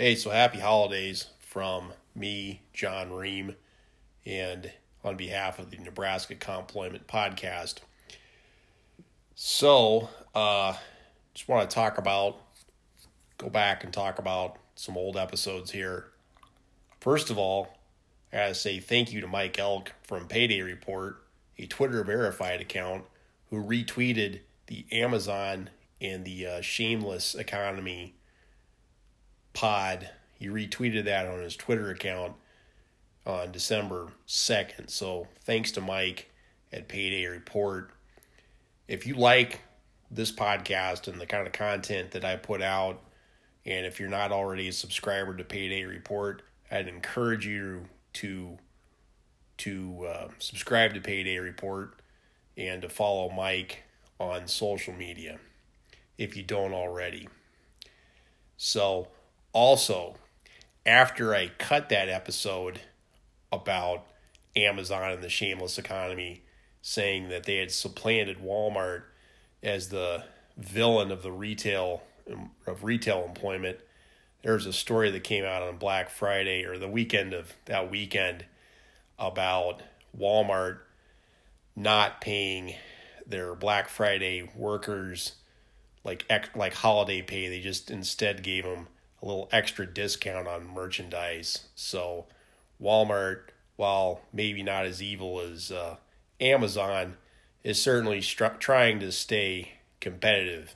Hey, so happy holidays from me, John Ream, and on behalf of the Nebraska Comployment Podcast. So, uh, just want to talk about, go back and talk about some old episodes here. First of all, I gotta say thank you to Mike Elk from Payday Report, a Twitter verified account, who retweeted the Amazon and the uh, Shameless Economy pod. He retweeted that on his Twitter account on December 2nd. So thanks to Mike at Payday Report. If you like this podcast and the kind of content that I put out, and if you're not already a subscriber to Payday Report, I'd encourage you to to uh, subscribe to Payday Report and to follow Mike on social media if you don't already. So, also, after I cut that episode about Amazon and the shameless economy, saying that they had supplanted Walmart as the villain of the retail of retail employment, there was a story that came out on Black Friday or the weekend of that weekend about Walmart not paying their Black Friday workers like like holiday pay. They just instead gave them a little extra discount on merchandise. So Walmart, while maybe not as evil as uh, Amazon, is certainly str- trying to stay competitive.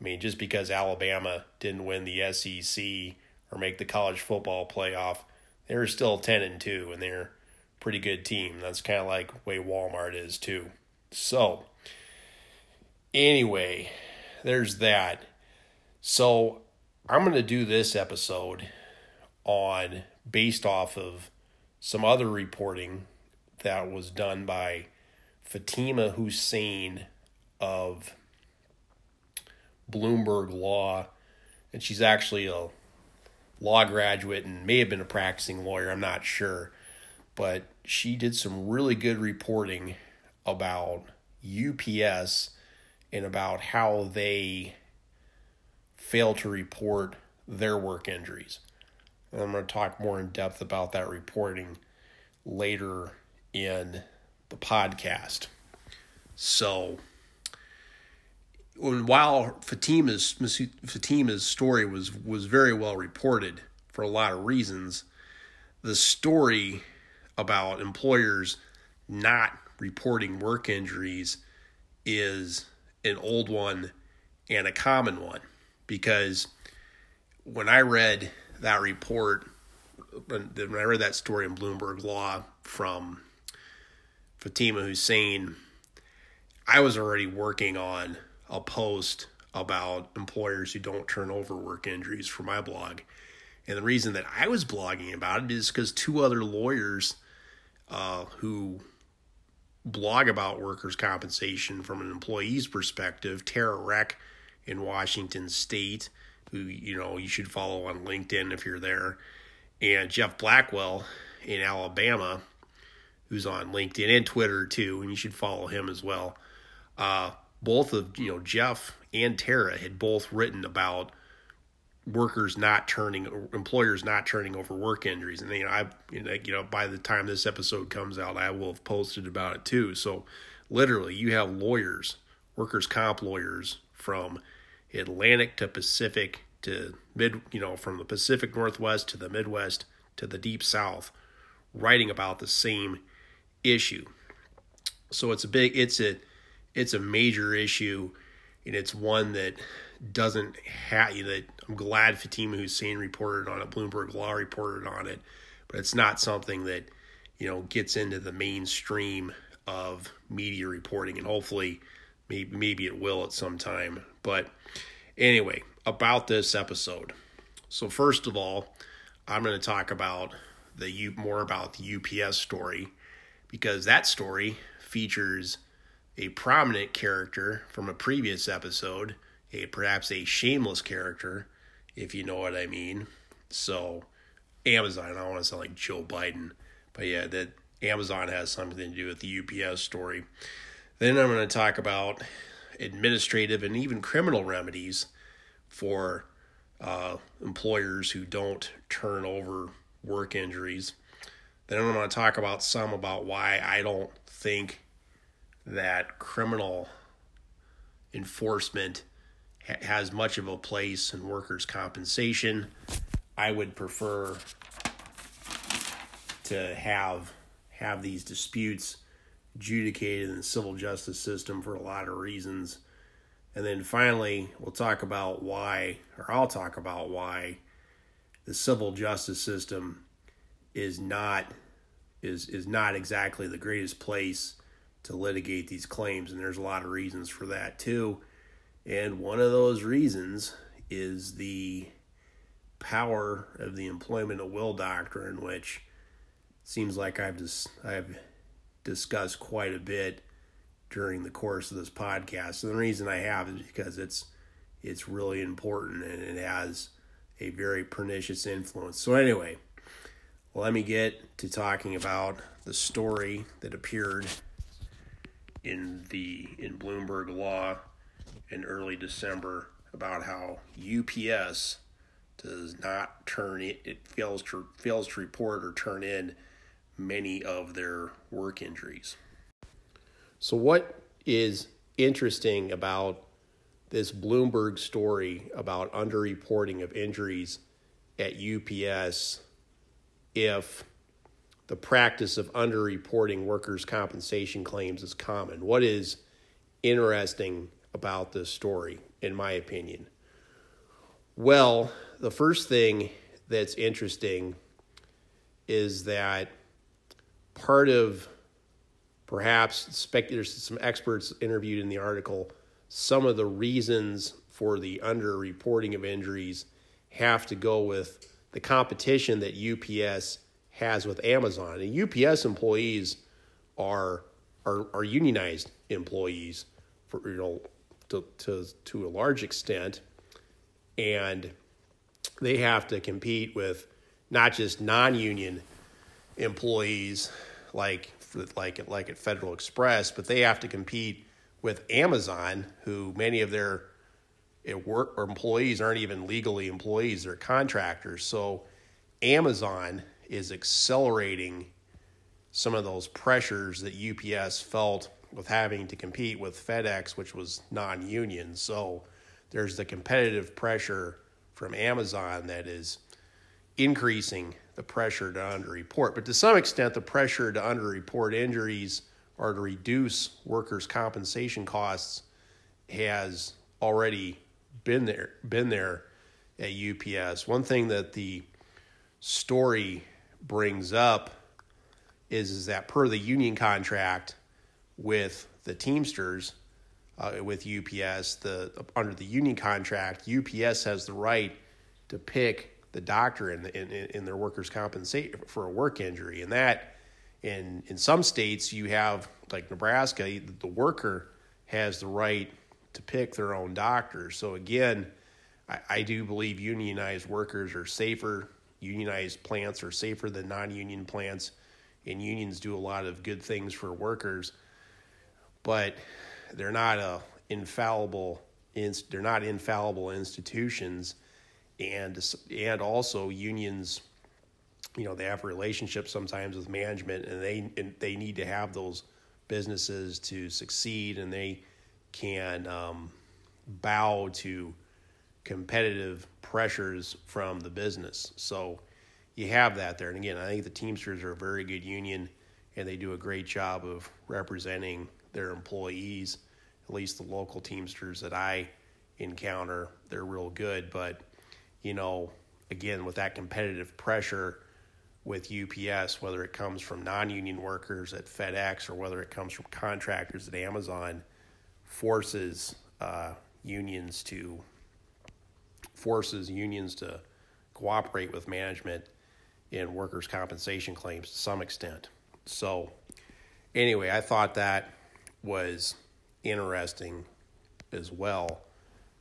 I mean, just because Alabama didn't win the SEC or make the college football playoff, they're still ten and two, and they're a pretty good team. That's kind of like way Walmart is too. So, anyway, there's that. So, I'm going to do this episode on based off of some other reporting that was done by Fatima Hussein of Bloomberg Law, and she's actually a law graduate and may have been a practicing lawyer, I'm not sure. But she did some really good reporting about UPS and about how they fail to report their work injuries. And I'm going to talk more in depth about that reporting later in the podcast. So, while Fatima's Fatima's story was was very well reported for a lot of reasons, the story about employers not reporting work injuries is an old one and a common one because when I read that report, when I read that story in Bloomberg Law from Fatima Hussein, I was already working on a post about employers who don't turn over work injuries for my blog. And the reason that I was blogging about it is because two other lawyers uh, who blog about workers' compensation from an employee's perspective, Tara Reck in Washington State, who you know you should follow on LinkedIn if you're there, and Jeff Blackwell in Alabama, who's on LinkedIn and Twitter too, and you should follow him as well. Uh, both of you know Jeff and Tara had both written about workers not turning employers not turning over work injuries. And you know I you know by the time this episode comes out I will have posted about it too. So literally you have lawyers workers comp lawyers from Atlantic to Pacific to mid you know from the Pacific Northwest to the Midwest to the deep south writing about the same issue so it's a big it's a it's a major issue and it's one that doesn't have you know, that I'm glad Fatima Hussein reported on it, Bloomberg Law reported on it, but it's not something that you know gets into the mainstream of media reporting, and hopefully, maybe maybe it will at some time. But anyway, about this episode. So first of all, I'm going to talk about the U more about the UPS story because that story features a prominent character from a previous episode a perhaps a shameless character, if you know what I mean. So Amazon, I don't want to sound like Joe Biden, but yeah, that Amazon has something to do with the UPS story. Then I'm going to talk about administrative and even criminal remedies for uh, employers who don't turn over work injuries. Then I'm going to talk about some about why I don't think that criminal enforcement ha- has much of a place in workers' compensation. I would prefer to have have these disputes adjudicated in the civil justice system for a lot of reasons. And then finally, we'll talk about why, or I'll talk about why the civil justice system is not is is not exactly the greatest place to litigate these claims and there's a lot of reasons for that too and one of those reasons is the power of the employment of will doctrine which seems like I've just I've discussed quite a bit during the course of this podcast. And the reason I have is because it's it's really important and it has a very pernicious influence. So anyway let me get to talking about the story that appeared in the in Bloomberg Law in early December about how UPS does not turn it it fails to fails to report or turn in many of their work injuries. So what is interesting about this Bloomberg story about underreporting of injuries at UPS if the practice of underreporting workers' compensation claims is common. What is interesting about this story, in my opinion? Well, the first thing that's interesting is that part of perhaps spec- there's some experts interviewed in the article some of the reasons for the underreporting of injuries have to go with the competition that UPS has with Amazon. And UPS employees are are, are unionized employees for you know to, to to a large extent, and they have to compete with not just non-union employees like like like at Federal Express, but they have to compete with Amazon, who many of their work or employees aren't even legally employees; they're contractors. So Amazon is accelerating some of those pressures that UPS felt with having to compete with FedEx, which was non-union. So there's the competitive pressure from Amazon that is increasing the pressure to underreport. But to some extent, the pressure to underreport injuries or to reduce workers' compensation costs has already been there been there at UPS. One thing that the story brings up is, is that per the union contract with the Teamsters uh, with UPS, the under the union contract, UPS has the right to pick the doctor the, in, in their workers' compensation for a work injury, and that in in some states you have like Nebraska, the worker has the right to pick their own doctor. So again, I, I do believe unionized workers are safer. Unionized plants are safer than non-union plants, and unions do a lot of good things for workers, but they're not a infallible. They're not infallible institutions, and and also unions you know they have relationships sometimes with management and they and they need to have those businesses to succeed and they can um, bow to competitive pressures from the business. So you have that there. And again, I think the Teamsters are a very good union and they do a great job of representing their employees, at least the local Teamsters that I encounter. They're real good. But, you know, again, with that competitive pressure with UPS, whether it comes from non union workers at FedEx or whether it comes from contractors at Amazon, forces uh, unions to forces unions to cooperate with management in workers' compensation claims to some extent. So, anyway, I thought that was interesting as well.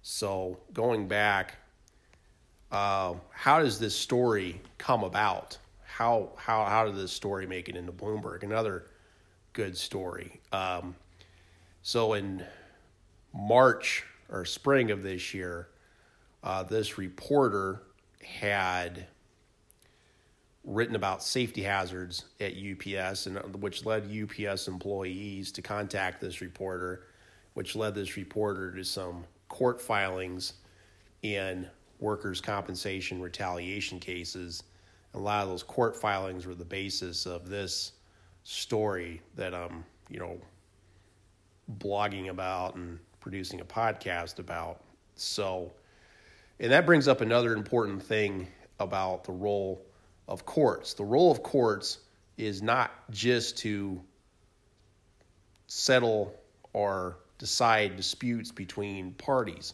So, going back, uh, how does this story come about? How how how did this story make it into Bloomberg? Another good story. Um, so in March or spring of this year, uh, this reporter had written about safety hazards at UPS, and uh, which led UPS employees to contact this reporter, which led this reporter to some court filings in workers' compensation retaliation cases. A lot of those court filings were the basis of this story that I'm, you know, blogging about and producing a podcast about. So, and that brings up another important thing about the role of courts. The role of courts is not just to settle or decide disputes between parties.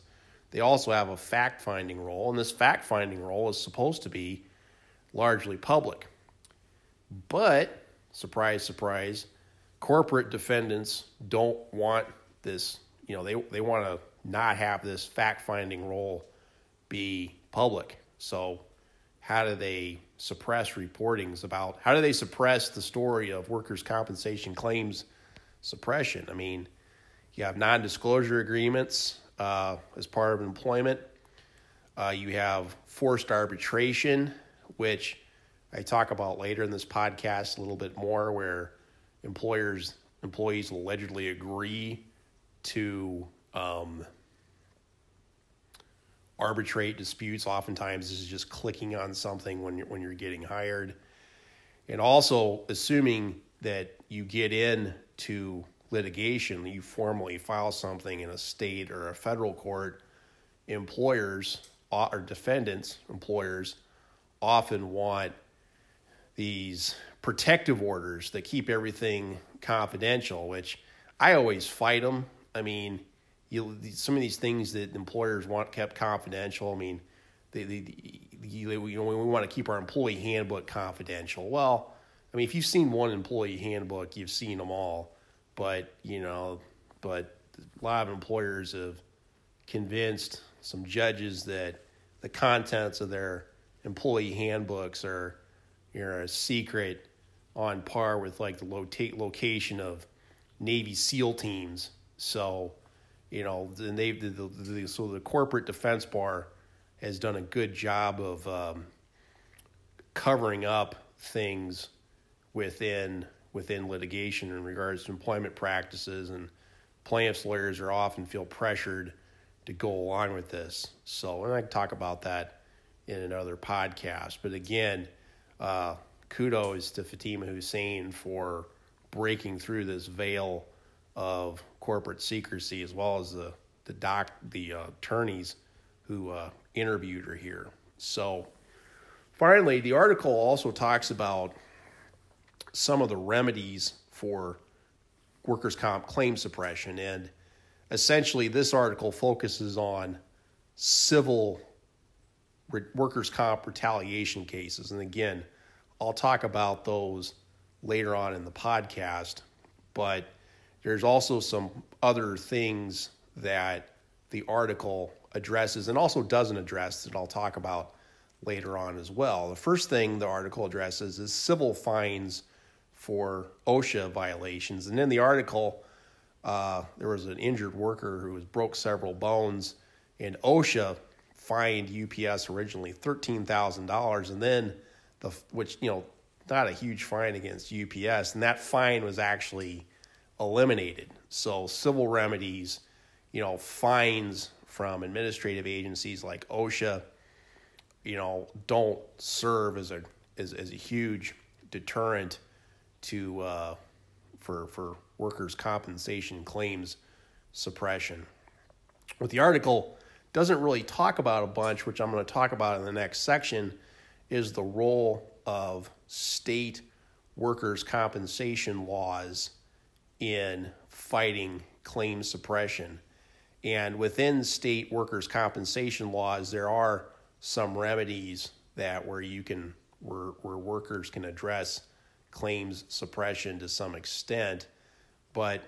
They also have a fact finding role, and this fact finding role is supposed to be largely public. But, surprise, surprise, corporate defendants don't want this, you know, they, they want to not have this fact finding role be public. So, how do they suppress reportings about how do they suppress the story of workers' compensation claims suppression? I mean, you have non disclosure agreements uh, as part of employment, uh, you have forced arbitration, which I talk about later in this podcast a little bit more, where employers employees allegedly agree to um, arbitrate disputes. Oftentimes, this is just clicking on something when you're when you're getting hired, and also assuming that you get in to litigation, you formally file something in a state or a federal court. Employers uh, or defendants, employers, often want these protective orders that keep everything confidential, which I always fight them. I mean, you some of these things that employers want kept confidential. I mean, they, they, they you know, we want to keep our employee handbook confidential. Well, I mean, if you've seen one employee handbook, you've seen them all. But you know, but a lot of employers have convinced some judges that the contents of their employee handbooks are you know a secret on par with like the location of Navy SEAL teams. So, you know, and they the, the, the, so the corporate defense bar has done a good job of um, covering up things within within litigation in regards to employment practices, and plaintiffs' lawyers are often feel pressured to go along with this. So, and I can talk about that in another podcast. But again, uh, kudos to Fatima Hussein for breaking through this veil of corporate secrecy, as well as the the doc the uh, attorneys who uh, interviewed her here. So, finally, the article also talks about some of the remedies for workers' comp claim suppression. And essentially, this article focuses on civil re- workers' comp retaliation cases. And again, I'll talk about those later on in the podcast, but there's also some other things that the article addresses and also doesn't address that I'll talk about later on as well. The first thing the article addresses is civil fines for OSHA violations. And in the article, uh, there was an injured worker who was broke several bones, and OSHA fined UPS originally thirteen thousand dollars, and then the which you know not a huge fine against UPS, and that fine was actually eliminated. So civil remedies, you know, fines from administrative agencies like OSHA, you know, don't serve as a as, as a huge deterrent to uh, for for workers' compensation claims suppression. What the article doesn't really talk about a bunch, which I'm going to talk about in the next section, is the role of state workers' compensation laws in fighting claim suppression. And within state workers' compensation laws, there are some remedies that where you can where where workers can address claims suppression to some extent, but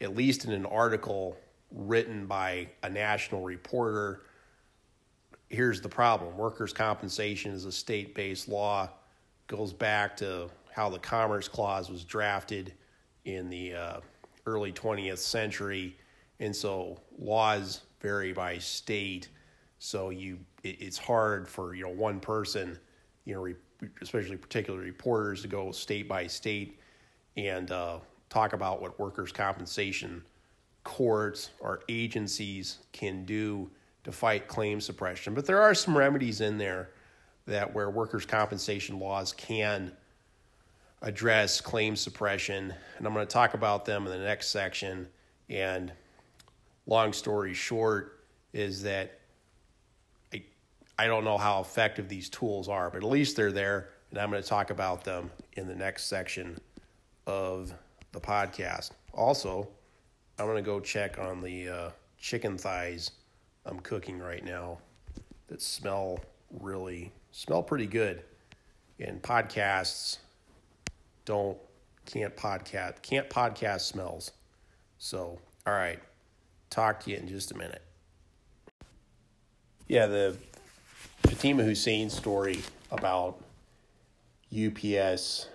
at least in an article written by a national reporter, here's the problem workers' compensation is a state based law, goes back to how the Commerce Clause was drafted in the uh, early 20th century. And so laws vary by state. So you, it, it's hard for you know one person, you know, re, especially particular reporters, to go state by state and uh, talk about what workers' compensation courts or agencies can do to fight claim suppression. But there are some remedies in there that where workers' compensation laws can address claim suppression, and I'm going to talk about them in the next section. And long story short, is that I, don't know how effective these tools are, but at least they're there, and I'm going to talk about them in the next section of the podcast. Also, I'm going to go check on the uh, chicken thighs I'm cooking right now that smell really smell pretty good. And podcasts don't can't podcast can't podcast smells. So, all right. Talk to you in just a minute. Yeah, the Fatima Hussein's story about UPS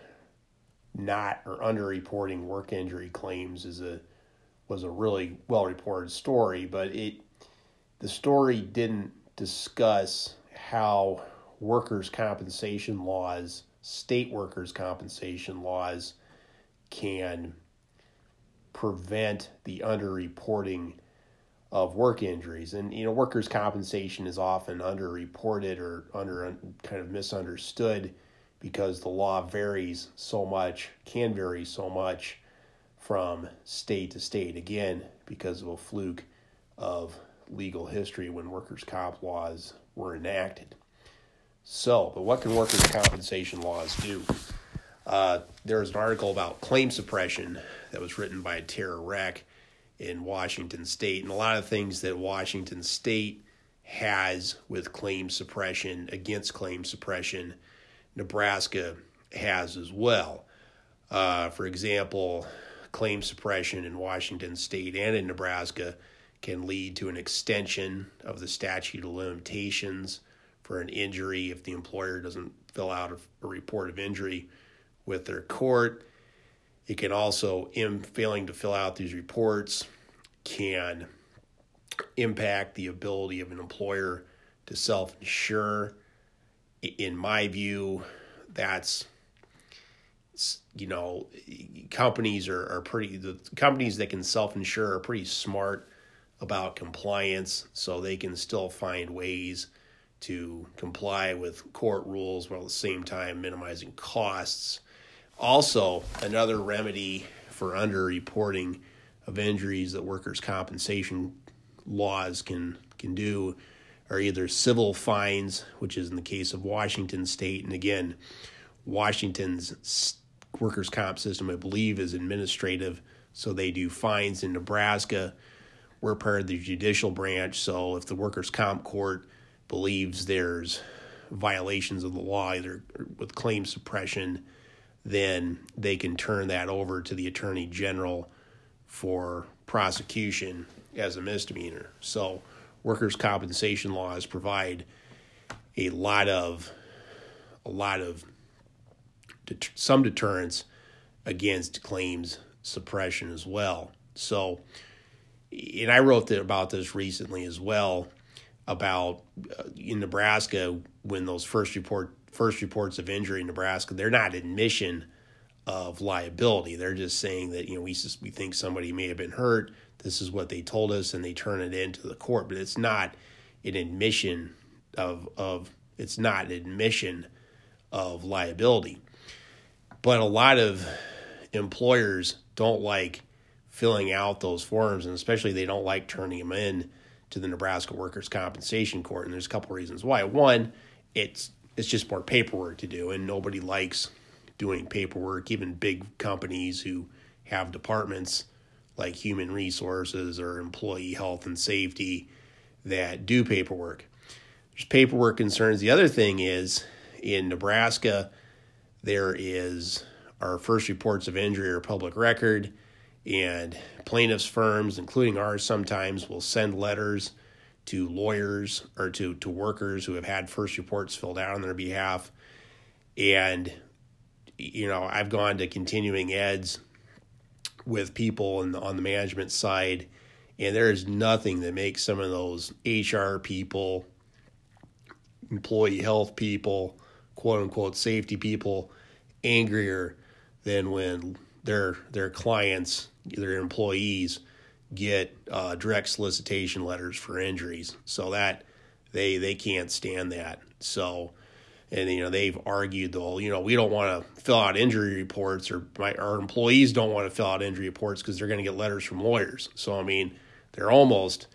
not or underreporting work injury claims is a was a really well reported story, but it the story didn't discuss how workers' compensation laws, state workers' compensation laws, can prevent the underreporting of work injuries. And, you know, workers' compensation is often underreported or under kind of misunderstood because the law varies so much, can vary so much from state to state. Again, because of a fluke of legal history when workers' comp laws were enacted. So, but what can workers' compensation laws do? Uh, there's an article about claim suppression that was written by Tara Reck in Washington State, and a lot of things that Washington State has with claim suppression, against claim suppression, Nebraska has as well. Uh, for example, claim suppression in Washington State and in Nebraska can lead to an extension of the statute of limitations for an injury if the employer doesn't fill out a, report of injury with their court. It can also, in failing to fill out these reports, can impact the ability of an employer to self insure. In my view, that's you know companies are, are pretty the companies that can self insure are pretty smart about compliance, so they can still find ways to comply with court rules while at the same time minimizing costs. Also, another remedy for underreporting of injuries that workers' compensation laws can can do are either civil fines, which is in the case of Washington State, and again, Washington's workers' comp system, I believe, is administrative, so they do fines in Nebraska. We're part of the judicial branch, so if the workers' comp court believes there's violations of the law, either with claim suppression, then they can turn that over to the attorney general for prosecution as a misdemeanor. So, workers' compensation laws provide a lot of a lot of some deterrence against claims suppression as well. So, and I wrote about this recently as well about uh, in Nebraska when those first report first reports of injury in Nebraska they're not admission of liability they're just saying that you know we we think somebody may have been hurt this is what they told us and they turn it into the court but it's not an admission of of it's not an admission of liability but a lot of employers don't like filling out those forms, and especially they don't like turning them in to the Nebraska Workers' Compensation Court. And there's a couple reasons why. One, it's it's just more paperwork to do, and nobody likes doing paperwork. Even big companies who have departments like human resources or employee health and safety that do paperwork. There's paperwork concerns. The other thing is in Nebraska, there is our first reports of injury or public record and plaintiffs' firms, including ours, sometimes will send letters to lawyers or to, to workers who have had first reports filled out on their behalf. And, you know, I've gone to continuing eds with people the, on the management side, and there is nothing that makes some of those HR people employee health people, quote unquote safety people, angrier than when their their clients, their employees, get uh, direct solicitation letters for injuries. So that they they can't stand that. So and you know they've argued though you know we don't want to fill out injury reports or my, our employees don't want to fill out injury reports because they're going to get letters from lawyers so i mean they're almost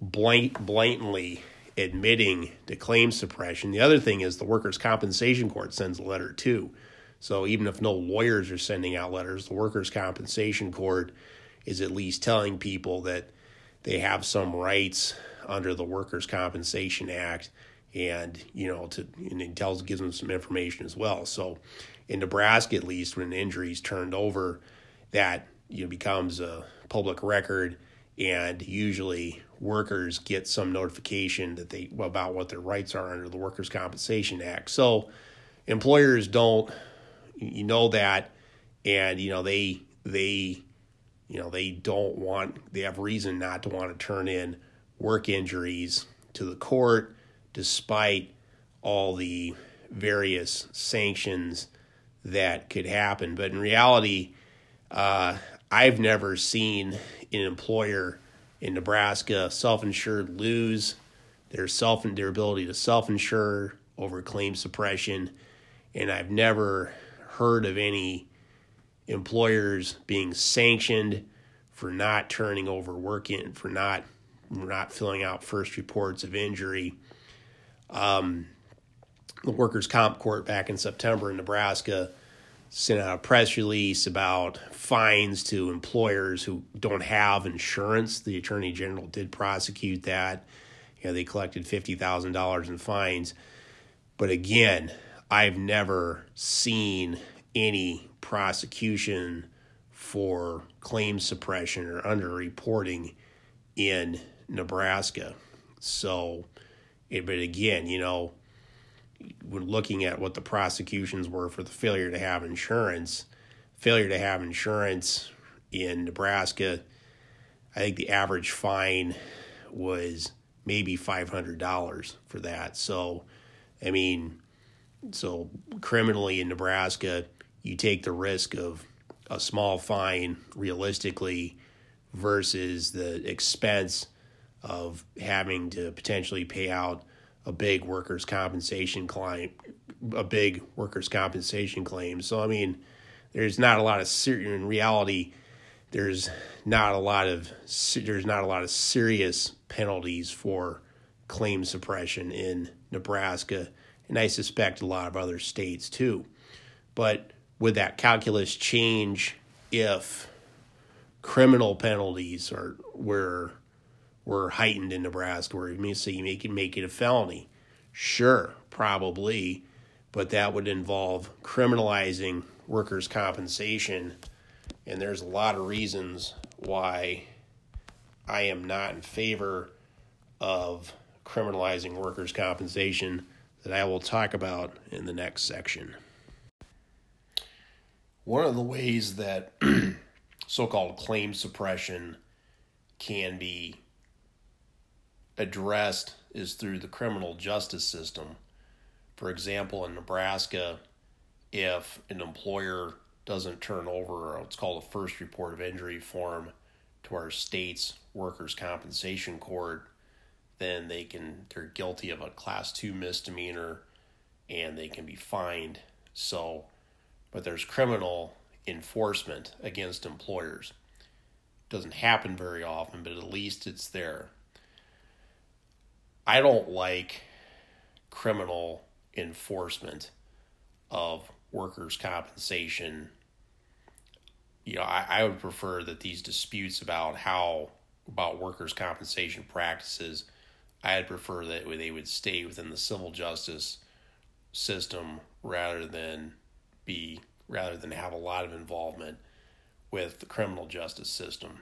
blank, blatantly admitting to claim suppression the other thing is the workers compensation court sends a letter too so even if no lawyers are sending out letters the workers compensation court is at least telling people that they have some rights under the workers compensation act and you know to and it tells gives them some information as well. So in Nebraska, at least, when an injury is turned over, that you know, becomes a public record, and usually workers get some notification that they about what their rights are under the Workers' Compensation Act. So employers don't you know that, and you know they they you know they don't want they have reason not to want to turn in work injuries to the court despite all the various sanctions that could happen. But in reality, uh, I've never seen an employer in Nebraska self-insured lose their self their ability to self-insure over claim suppression, and I've never heard of any employers being sanctioned for not turning over work in for not not filling out first reports of injury um, the workers' comp court back in September in Nebraska sent out a press release about fines to employers who don't have insurance. The attorney general did prosecute that. You know, they collected fifty thousand dollars in fines. But again, I've never seen any prosecution for claim suppression or underreporting in Nebraska. So eh, but again, you know, when looking at what the prosecutions were for the failure to have insurance, failure to have insurance in Nebraska, I think the average fine was maybe $500 for that. So, I mean, so criminally in Nebraska, you take the risk of a small fine realistically versus the expense of having to potentially pay out a big workers' compensation claim, a big workers' compensation claim. So I mean, there's not a lot of ser- in reality. There's not a lot of there's not a lot of serious penalties for claim suppression in Nebraska, and I suspect a lot of other states too. But would that calculus change if criminal penalties are were were heightened in Nebraska, where you say you make it make it a felony. Sure, probably, but that would involve criminalizing workers' compensation, and there's a lot of reasons why I am not in favor of criminalizing workers' compensation that I will talk about in the next section. One of the ways that so called claim suppression can be addressed is through the criminal justice system. For example, in Nebraska, if an employer doesn't turn over what's called a first report of injury form to our state's workers' compensation court, then they can they're guilty of a class two misdemeanor and they can be fined. So, but there's criminal enforcement against employers. It Doesn't happen very often, but at least it's there. I don't like criminal enforcement of workers' compensation. You know, I, I would prefer that these disputes about how about workers' compensation practices, I'd prefer that they would stay within the civil justice system rather than be rather than have a lot of involvement with the criminal justice system.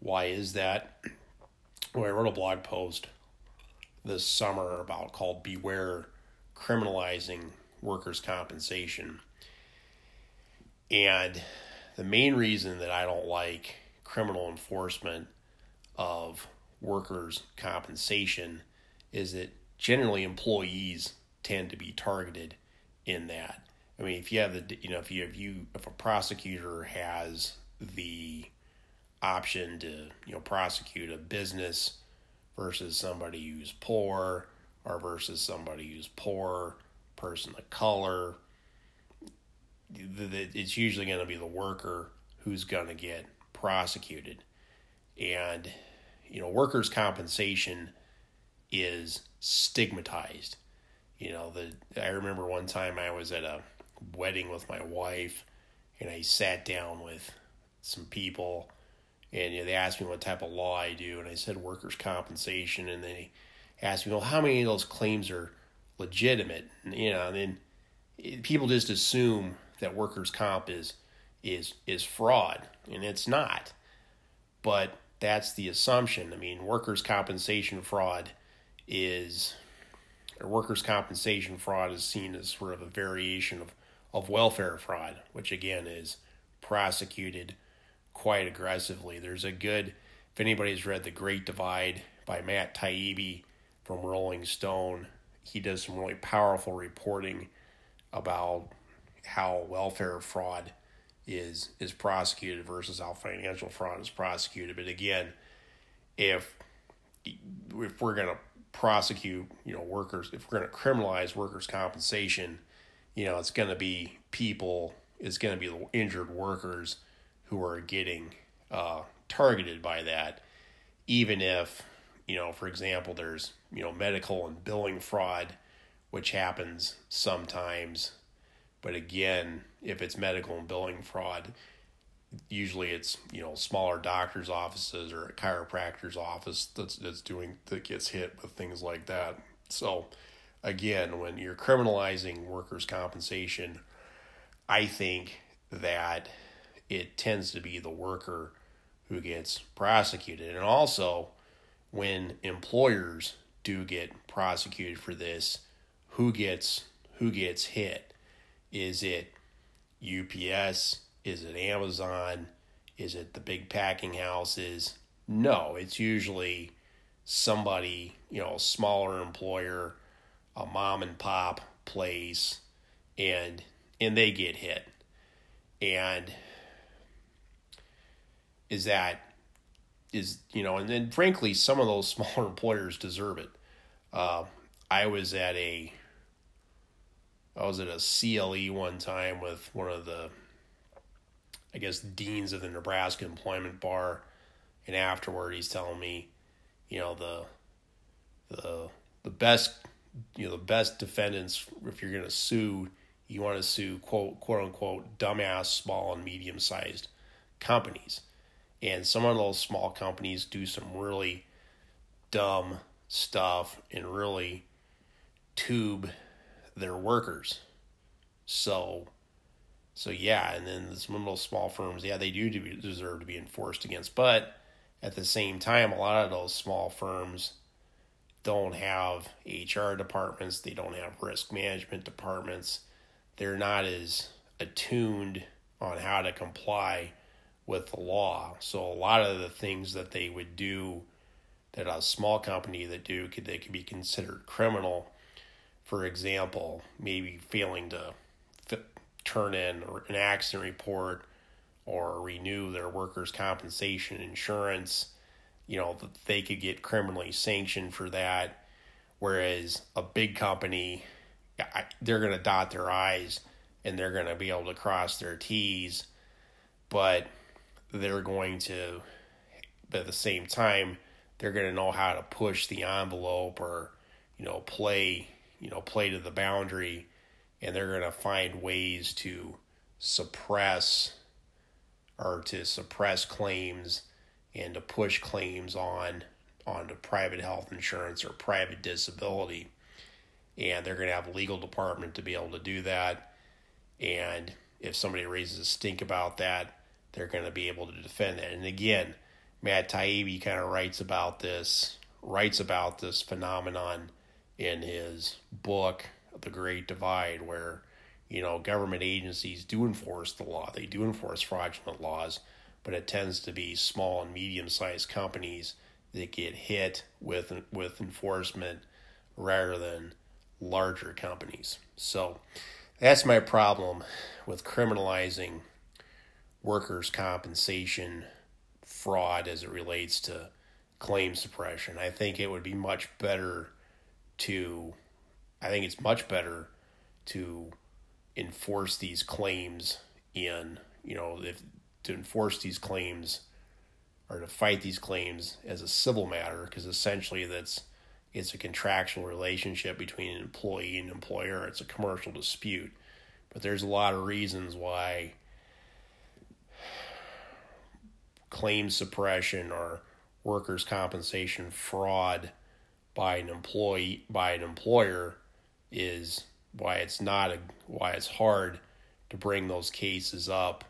Why is that? Well, I wrote a blog post this summer about called Beware Criminalizing Workers' Compensation. And the main reason that I don't like criminal enforcement of workers' compensation is that generally employees tend to be targeted in that. I mean, if you have the, you know, if you if you if a prosecutor has the option to, you know, prosecute a business versus somebody who's poor or versus somebody who's poor, person of color, it's usually going to be the worker who's going to get prosecuted. And, you know, workers' compensation is stigmatized. You know, the I remember one time I was at a wedding with my wife and I sat down with some people and you know, they asked me what type of law I do and I said workers' compensation and they asked me, well, how many of those claims are legitimate? And, you know, and then eh, people just assume that workers' comp is is is fraud, and it's not. But that's the assumption. I mean, workers' compensation fraud is or workers' compensation fraud is seen as sort of a variation of, of welfare fraud, which again is prosecuted quite aggressively. There's a good, if anybody's read The Great Divide by Matt Taibbi from Rolling Stone, he does some really powerful reporting about how welfare fraud is is prosecuted versus how financial fraud is prosecuted. But again, if if we're going to prosecute, you know, workers, if we're going to criminalize workers' compensation, you know, it's going to be people, it's going to be injured workers who are getting uh, targeted by that, even if, you know, for example, there's, you know, medical and billing fraud, which happens sometimes but again, if it's medical and billing fraud, usually it's you know smaller doctors' offices or a chiropractor's office that's that's doing that gets hit with things like that. So again, when you're criminalizing workers' compensation, I think that it tends to be the worker who gets prosecuted. And also, when employers do get prosecuted for this, who gets who gets hit? Is it UPS? Is it Amazon? Is it the big packing houses? No, it's usually somebody, you know, a smaller employer, a mom and pop place, and and they get hit. And is that is you know, and then frankly, some of those smaller employers deserve it. Uh, I was at a I was at a CLE one time with one of the, I guess, deans of the Nebraska Employment Bar, and afterward he's telling me, you know, the, the, the best, you know, the best defendants if you're going to sue, you want to sue quote quote unquote dumbass small and medium sized companies, and some of those small companies do some really dumb stuff and really tube their workers. So, so yeah, and then some of those small firms, yeah, they do deserve to be enforced against. But at the same time, a lot of those small firms don't have HR departments, they don't have risk management departments. They're not as attuned on how to comply with the law. So a lot of the things that they would do that a small company that do could they could be considered criminal for example, maybe failing to turn in an accident report or renew their workers' compensation insurance, you know, they could get criminally sanctioned for that. Whereas a big company, they're going to dot their I's and they're going to be able to cross their T's, but they're going to, but at the same time, they're going to know how to push the envelope or, you know, play you know, play to the boundary and they're going to find ways to suppress or to suppress claims and to push claims on onto private health insurance or private disability. And they're going to have a legal department to be able to do that. And if somebody raises a stink about that they're going to be able to defend that. And again matt taibbi kind of writes about this writes about this phenomenon in his book, The Great Divide, where you know government agencies do enforce the law. They do enforce fraudulent laws, but it tends to be small and medium sized companies that get hit with with enforcement rather than larger companies. So that's my problem with criminalizing workers' compensation fraud as it relates to claim suppression. I think it would be much better to, I think it's much better to enforce these claims in, you know, if to enforce these claims or to fight these claims as a civil matter because essentially that's it's a contractual relationship between an employee and employer. It's a commercial dispute. But there's a lot of reasons why claim suppression or workers' compensation fraud by an employee by an employer is why it's not a why it's hard to bring those cases up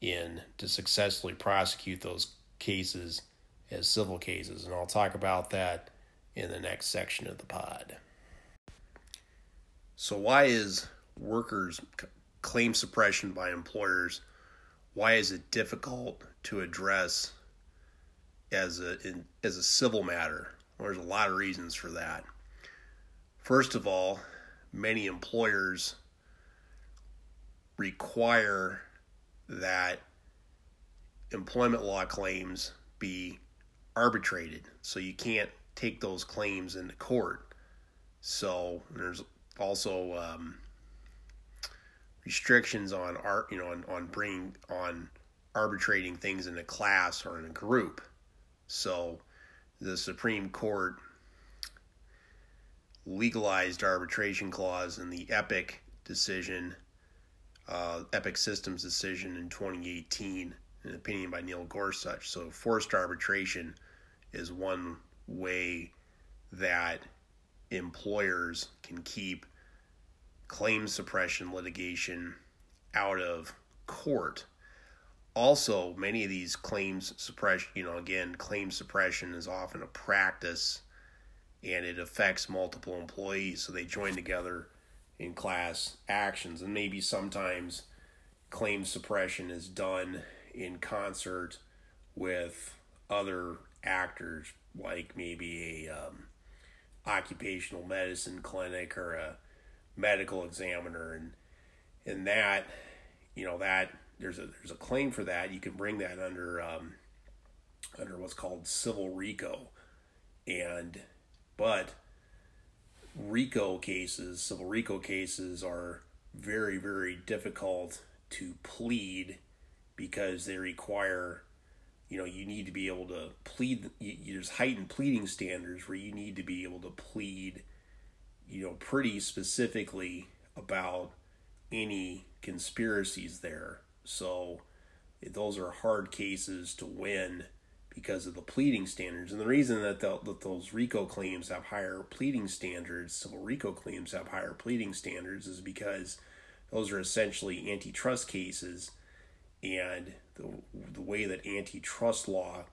in to successfully prosecute those cases as civil cases and I'll talk about that in the next section of the pod. So why is workers claim suppression by employers why is it difficult to address as a in, as a civil matter? Well, there's a lot of reasons for that. First of all, many employers require that employment law claims be arbitrated. So you can't take those claims into court. So there's also um, restrictions on art, you know, on, on bringing on arbitrating things in a class or in a group. So the Supreme Court legalized arbitration clause in the EPIC decision, uh, EPIC Systems decision in 2018, an opinion by Neil Gorsuch. So forced arbitration is one way that employers can keep claim suppression litigation out of court. Also, many of these claims suppression, you know, again, claim suppression is often a practice and it affects multiple employees. So they join together in class actions. And maybe sometimes claim suppression is done in concert with other actors, like maybe a um, occupational medicine clinic or a medical examiner and and that you know that there's a there's a claim for that you can bring that under um, under what's called civil RICO and but RICO cases civil RICO cases are very very difficult to plead because they require you know you need to be able to plead you, there's heightened pleading standards where you need to be able to plead you know, pretty specifically about any conspiracies there. So those are hard cases to win because of the pleading standards. And the reason that, the, that those RICO claims have higher pleading standards, civil RICO claims have higher pleading standards, is because those are essentially antitrust cases. And the, the way that antitrust law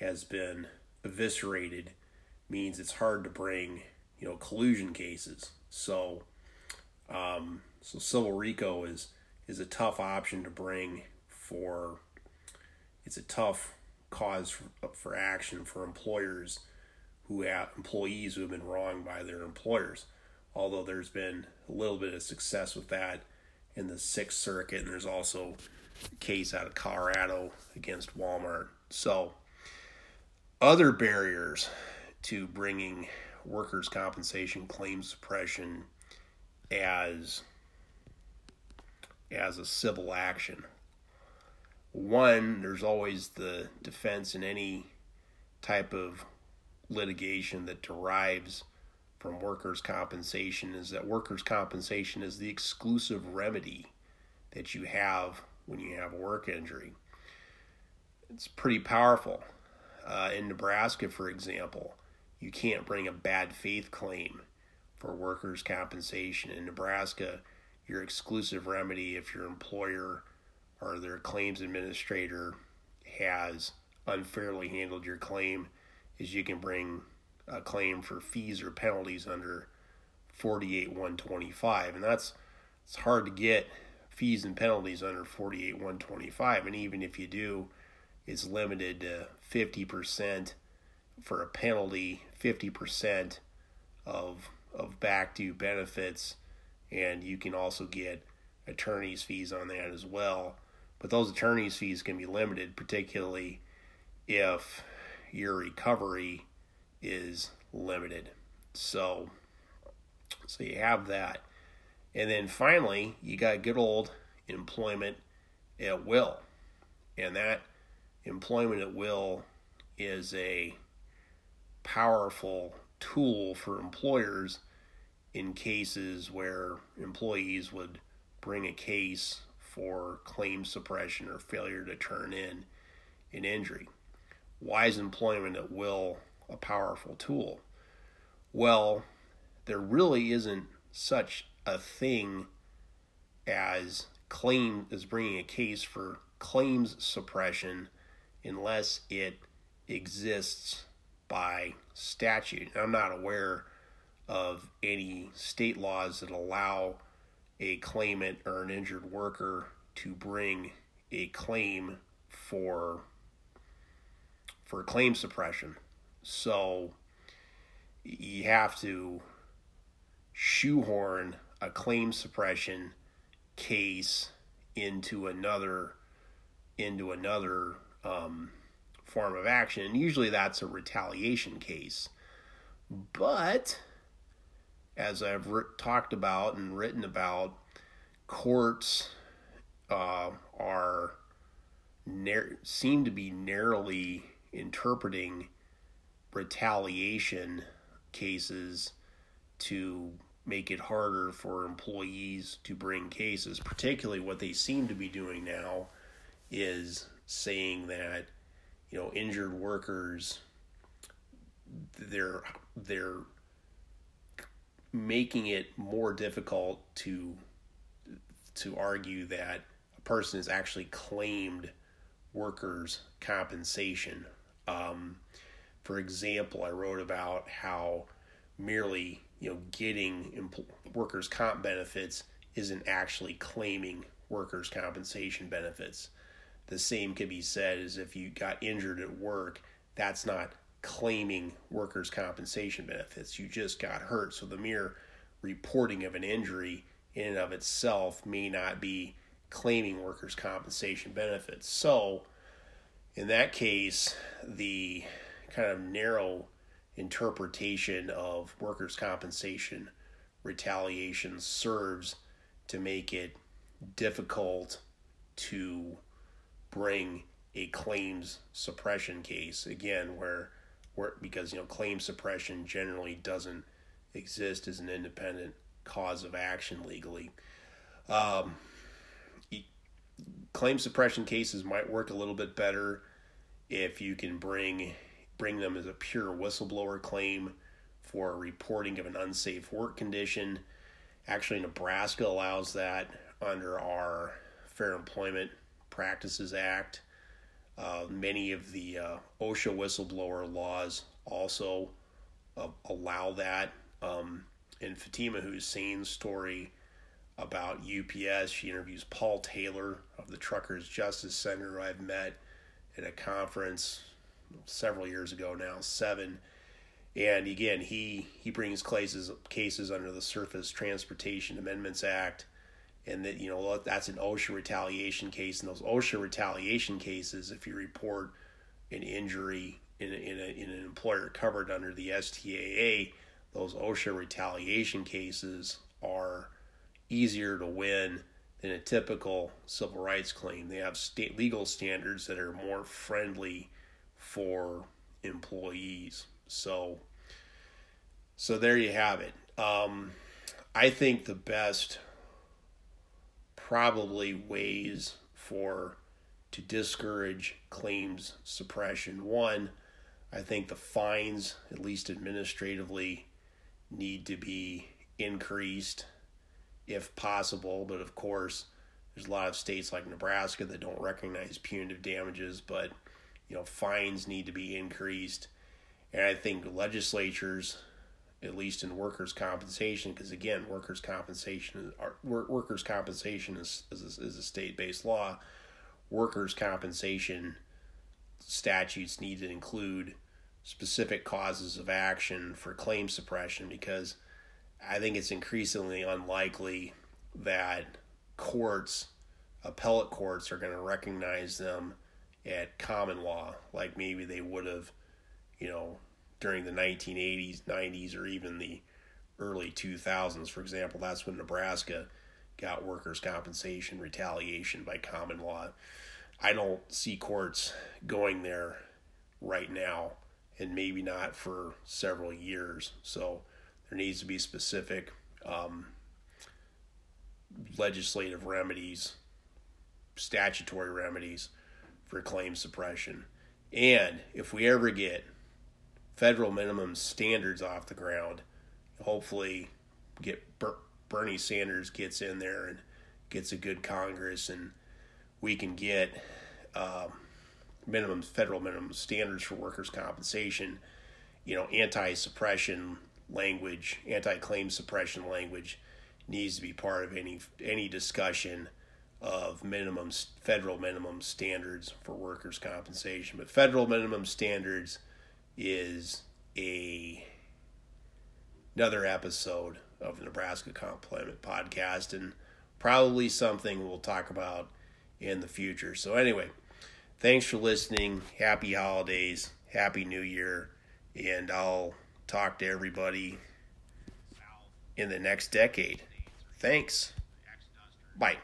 has been eviscerated means it's hard to bring you know collusion cases. So, um, so civil RICO is is a tough option to bring for. It's a tough cause for, for action for employers who have employees who have been wronged by their employers. Although there's been a little bit of success with that in the Sixth Circuit, and there's also a case out of Colorado against Walmart. So, other barriers to bringing workers' compensation claim suppression as as a civil action. One, there's always the defense in any type of litigation that derives from workers' compensation is that workers' compensation is the exclusive remedy that you have when you have a work injury. It's pretty powerful. Uh, in Nebraska, for example, you can't bring a bad faith claim for workers' compensation. In Nebraska, your exclusive remedy if your employer or their claims administrator has unfairly handled your claim is you can bring a claim for fees or penalties under 48 125 and that's it's hard to get fees and penalties under 48 125 and even if you do it's limited to 50% for a penalty 50% of of back due benefits, and you can also get attorney's fees on that as well. But those attorney's fees can be limited, particularly if your recovery is limited. So, so you have that. And then finally, you got good old employment at will. And that employment at will is a powerful tool for employers in cases where employees would bring a case for claim suppression or failure to turn in an injury. Why is employment at will a powerful tool? Well, there really isn't such a thing as claim as bringing a case for claims suppression unless it exists by statute. I'm not aware of any state laws that allow a claimant or an injured worker to bring a claim for for claim suppression. So you have to shoehorn a claim suppression case into another into another um, form of action. And usually that's a retaliation case. But as I've re- talked about and written about, courts uh, are seem to be narrowly interpreting retaliation cases to make it harder for employees to bring cases. Particularly, what they seem to be doing now is saying that you know injured workers they're they're making it more difficult to to argue that a person has actually claimed workers compensation. Um, for example i wrote about how merely you know getting empl- workers comp benefits isn't actually claiming workers compensation benefits. The same could be said as if you got injured at work that's not claiming workers' compensation benefits. You just got hurt. So the mere reporting of an injury in and of itself may not be claiming workers' compensation benefits. So in that case, the kind of narrow interpretation of workers' compensation retaliation serves to make it difficult to bring a claims suppression case again where because you know claim suppression generally doesn't exist as an independent cause of action legally. Um, claim suppression cases might work a little bit better if you can bring bring them as a pure whistleblower claim for reporting of an unsafe work condition. Actually, Nebraska allows that under our Fair Employment Practices Act. Uh, many of the uh, OSHA whistleblower laws also uh, allow that. Um, in Fatima Hussein's story about UPS, she interviews Paul Taylor of the Truckers Justice Center, who I've met at a conference several years ago now, seven. And again, he, he brings cases cases under the Surface Transportation Amendments Act and that you know that's an OSHA retaliation case. And those OSHA retaliation cases, if you report an injury in a, in, a, in an employer covered under the STAA, those OSHA retaliation cases are easier to win than a typical civil rights claim. They have state legal standards that are more friendly for employees. So, so there you have it. Um, I think the best probably ways for to discourage claims suppression. One, I think the fines, at least administratively, need to be increased if possible. But of course, there's a lot of states like Nebraska that don't recognize punitive damages, but you know, fines need to be increased. And I think legislatures at least in workers' compensation, because again, workers' compensation are, workers' compensation is is, is a state based law. Workers' compensation statutes need to include specific causes of action for claim suppression because I think it's increasingly unlikely that courts, appellate courts, are going to recognize them at common law like maybe they would have, you know, during the 1980s, 90s, or even the early 2000s. For example, that's when Nebraska got workers' compensation retaliation by common law. I don't see courts going there right now, and maybe not for several years. So there needs to be specific um, legislative remedies, statutory remedies for claim suppression. And if we ever get federal minimum standards off the ground, hopefully get Bernie Sanders gets in there and gets a good Congress, and we can get uh, minimum federal minimum standards for workers' compensation. You know, anti-suppression language, anti-claim suppression language needs to be part of any any discussion of minimum federal minimum standards for workers' compensation. But federal minimum standards is a another episode of the Nebraska Complement podcast and probably something we'll talk about in the future. So anyway, thanks for listening. Happy holidays, happy new year, and I'll talk to everybody in the next decade. Thanks. Bye.